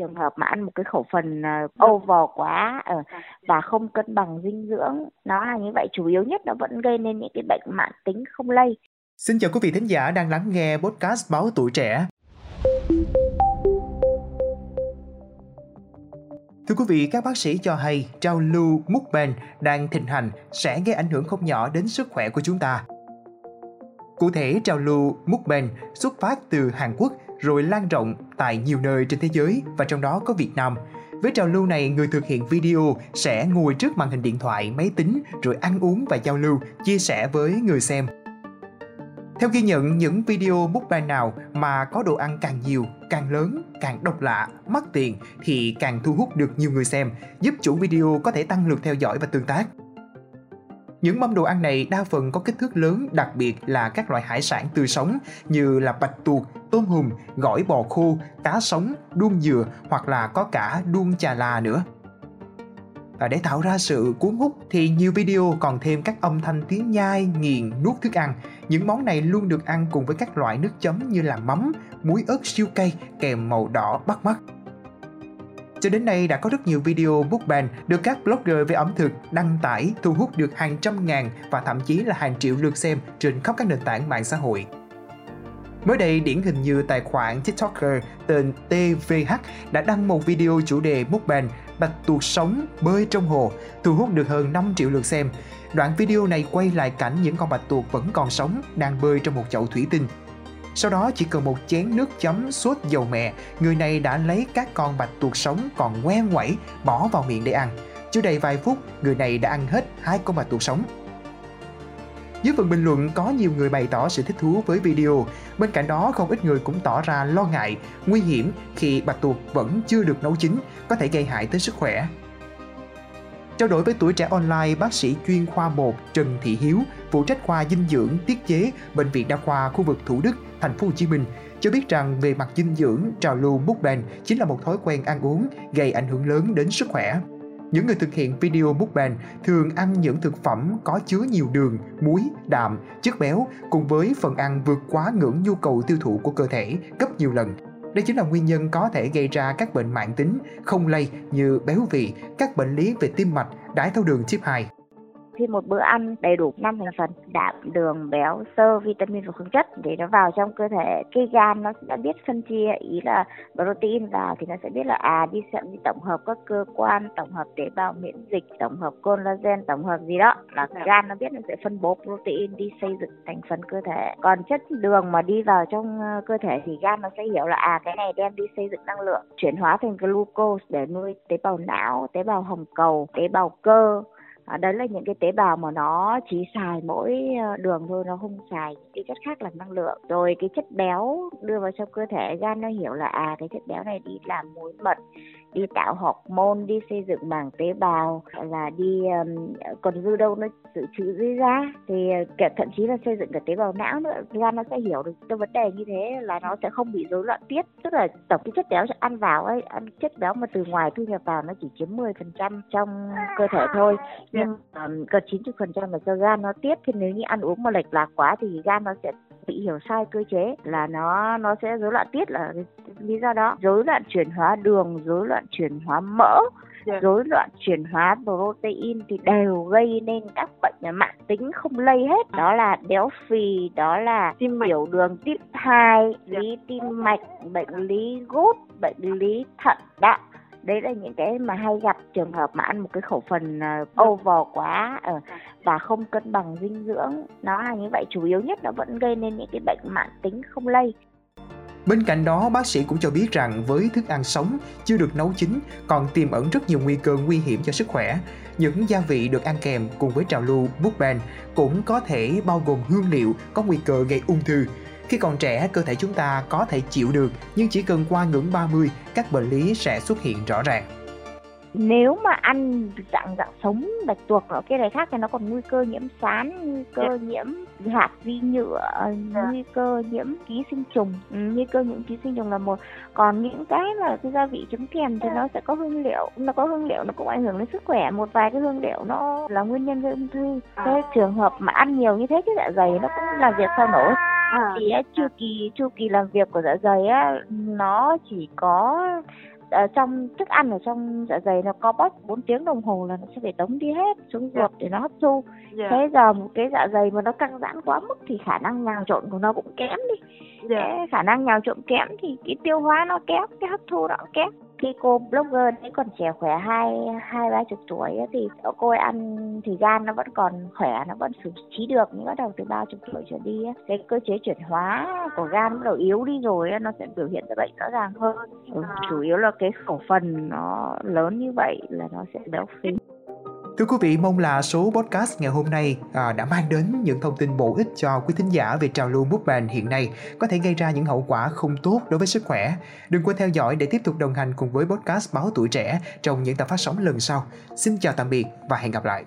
trường hợp mà ăn một cái khẩu phần uh, over quá uh, và không cân bằng dinh dưỡng nó là như vậy chủ yếu nhất nó vẫn gây nên những cái bệnh mãn tính không lây Xin chào quý vị thính giả đang lắng nghe podcast Báo Tuổi Trẻ. Thưa quý vị, các bác sĩ cho hay trao lưu mukbang đang thịnh hành sẽ gây ảnh hưởng không nhỏ đến sức khỏe của chúng ta. Cụ thể, trào lưu mukbang xuất phát từ Hàn Quốc rồi lan rộng tại nhiều nơi trên thế giới và trong đó có Việt Nam. Với trào lưu này, người thực hiện video sẽ ngồi trước màn hình điện thoại, máy tính rồi ăn uống và giao lưu, chia sẻ với người xem. Theo ghi nhận, những video mukbang nào mà có đồ ăn càng nhiều, càng lớn, càng độc lạ, mắc tiền thì càng thu hút được nhiều người xem, giúp chủ video có thể tăng lượt theo dõi và tương tác. Những mâm đồ ăn này đa phần có kích thước lớn, đặc biệt là các loại hải sản tươi sống như là bạch tuộc, tôm hùm, gỏi bò khô, cá sống, đuông dừa hoặc là có cả đuông chà là nữa. Và để tạo ra sự cuốn hút thì nhiều video còn thêm các âm thanh tiếng nhai, nghiền, nuốt thức ăn. Những món này luôn được ăn cùng với các loại nước chấm như là mắm, muối ớt siêu cay kèm màu đỏ bắt mắt. Cho đến nay đã có rất nhiều video mukbang được các blogger về ẩm thực đăng tải thu hút được hàng trăm ngàn và thậm chí là hàng triệu lượt xem trên khắp các nền tảng mạng xã hội. Mới đây, điển hình như tài khoản TikToker tên TVH đã đăng một video chủ đề mukbang bạch tuộc sống bơi trong hồ, thu hút được hơn 5 triệu lượt xem. Đoạn video này quay lại cảnh những con bạch tuộc vẫn còn sống đang bơi trong một chậu thủy tinh. Sau đó chỉ cần một chén nước chấm sốt dầu mè người này đã lấy các con bạch tuộc sống còn ngoe ngoẩy bỏ vào miệng để ăn. Chưa đầy vài phút, người này đã ăn hết hai con bạch tuộc sống. Dưới phần bình luận có nhiều người bày tỏ sự thích thú với video. Bên cạnh đó không ít người cũng tỏ ra lo ngại, nguy hiểm khi bạch tuộc vẫn chưa được nấu chín, có thể gây hại tới sức khỏe. Trao đổi với tuổi trẻ online, bác sĩ chuyên khoa 1 Trần Thị Hiếu, phụ trách khoa dinh dưỡng tiết chế bệnh viện đa khoa khu vực Thủ Đức, thành phố Hồ Chí Minh cho biết rằng về mặt dinh dưỡng, trào lưu mukbang chính là một thói quen ăn uống gây ảnh hưởng lớn đến sức khỏe. Những người thực hiện video mukbang thường ăn những thực phẩm có chứa nhiều đường, muối, đạm, chất béo cùng với phần ăn vượt quá ngưỡng nhu cầu tiêu thụ của cơ thể gấp nhiều lần. Đây chính là nguyên nhân có thể gây ra các bệnh mãn tính, không lây như béo vị, các bệnh lý về tim mạch, đái tháo đường type 2 khi một bữa ăn đầy đủ năm thành phần đạm đường béo xơ vitamin và khoáng chất để nó vào trong cơ thể. Cái gan nó sẽ biết phân chia ý là protein vào thì nó sẽ biết là à đi sẽ đi tổng hợp các cơ quan tổng hợp tế bào miễn dịch tổng hợp collagen tổng hợp gì đó. Là dạ. gan nó biết nó sẽ phân bố protein đi xây dựng thành phần cơ thể. Còn chất đường mà đi vào trong ờ, cơ thể thì gan nó sẽ hiểu là à cái này đem đi xây dựng năng lượng chuyển hóa thành glucose để nuôi tế bào não tế bào hồng cầu tế bào cơ à, đấy là những cái tế bào mà nó chỉ xài mỗi ờ, đường thôi nó không xài cái chất khác làm năng lượng. Rồi cái chất béo đưa vào trong cơ thể gan nó hiểu là à cái chất béo này đi làm muối mật đi tạo hormone đi xây dựng màng tế bào là đi um, còn dư đâu nó dự trữ dưới da. Thì ờ, kể thậm chí là xây dựng cả tế bào não nữa gan nó sẽ hiểu được cái vấn đề như thế là nó sẽ không bị rối loạn tiết. Tức là tổng cái chất béo ăn vào ấy ăn chất béo mà từ ngoài thu nhập vào nó chỉ chiếm 10% trong cơ thể thôi. Nhưng um, gần 90 phần trăm là do gan nó tiết. Thì nếu như ăn uống mà lệch lạc quá thì gan nó sẽ bị hiểu sai cơ chế là nó nó sẽ rối loạn tiết là lý do đó. Rối loạn chuyển hóa đường rối loạn chuyển hóa mỡ dạ. rối loạn chuyển hóa protein thì đều gây nên các bệnh mạng tính không lây hết. Đó là béo phì đó là tim tiểu đường tuyếp 2 dạ. lý tim mạch bệnh lý gút bệnh lý thận đạm đấy là những cái mà hay gặp trường hợp mà ăn một cái khẩu phần uh, over quá uh, và không cân bằng dinh dưỡng nó là như vậy chủ yếu nhất nó vẫn gây nên những cái bệnh mãn tính không lây Bên cạnh đó, bác sĩ cũng cho biết rằng với thức ăn sống chưa được nấu chín còn tiềm ẩn rất nhiều nguy cơ nguy hiểm cho sức khỏe. Những gia vị được ăn kèm cùng với trào lưu bookband cũng có thể bao gồm hương liệu có nguy cơ gây ung thư. Khi còn trẻ, cơ thể chúng ta có thể chịu được, nhưng chỉ cần qua ngưỡng 30, các bệnh lý sẽ xuất hiện rõ ràng nếu mà ăn dạng dạng sống bạch tuộc nó cái này khác thì nó còn nguy cơ nhiễm sán nguy cơ. Dạ. nhiễm hạt vi nhựa. Dạ. nguy cơ nhiễm ký sinh trùng ừ, nguy cơ nhiễm ký sinh trùng là một còn những cái mà cái gia vị chấm kèm thì. Dạ. nó sẽ có hương liệu nó có hương liệu nó cũng ảnh hưởng đến sức khỏe một vài cái hương liệu nó là nguyên nhân gây ung thư cái trường hợp mà ăn nhiều như thế cái dạ dày nó cũng làm việc sao nổi à. thì chu kỳ chu kỳ làm việc của dạ dày á nó chỉ có ở trong thức ăn ở trong dạ dày nó có bóp 4 tiếng đồng hồ là nó sẽ phải tống đi hết xuống ruột để nó hấp thu. Dạ. Thế giờ một cái dạ dày mà nó căng giãn quá mức thì khả năng nhào trộn của nó cũng kém đi. Dạ. Cái khả năng nhào trộn kém thì cái tiêu hóa nó kém cái hấp thu nó kém khi cô blogger ấy còn trẻ khỏe hai hai ba chục tuổi ấy, thì cô ấy ăn thì gan nó vẫn còn khỏe nó vẫn xử trí được nhưng bắt đầu từ ba chục tuổi trở đi ấy, cái cơ chế chuyển hóa của gan bắt đầu yếu đi rồi ấy, nó sẽ biểu hiện ra bệnh rõ ràng hơn. Ừ, chủ yếu là cái khẩu phần nó lớn như vậy là nó sẽ béo phì. Thưa quý vị, mong là số podcast ngày hôm nay à, đã mang đến những thông tin bổ ích cho quý thính giả về trào lưu mukbang hiện nay có thể gây ra những hậu quả không tốt đối với sức khỏe. Đừng quên theo dõi để tiếp tục đồng hành cùng với podcast Báo Tuổi Trẻ trong những tập phát sóng lần sau. Xin chào tạm biệt và hẹn gặp lại.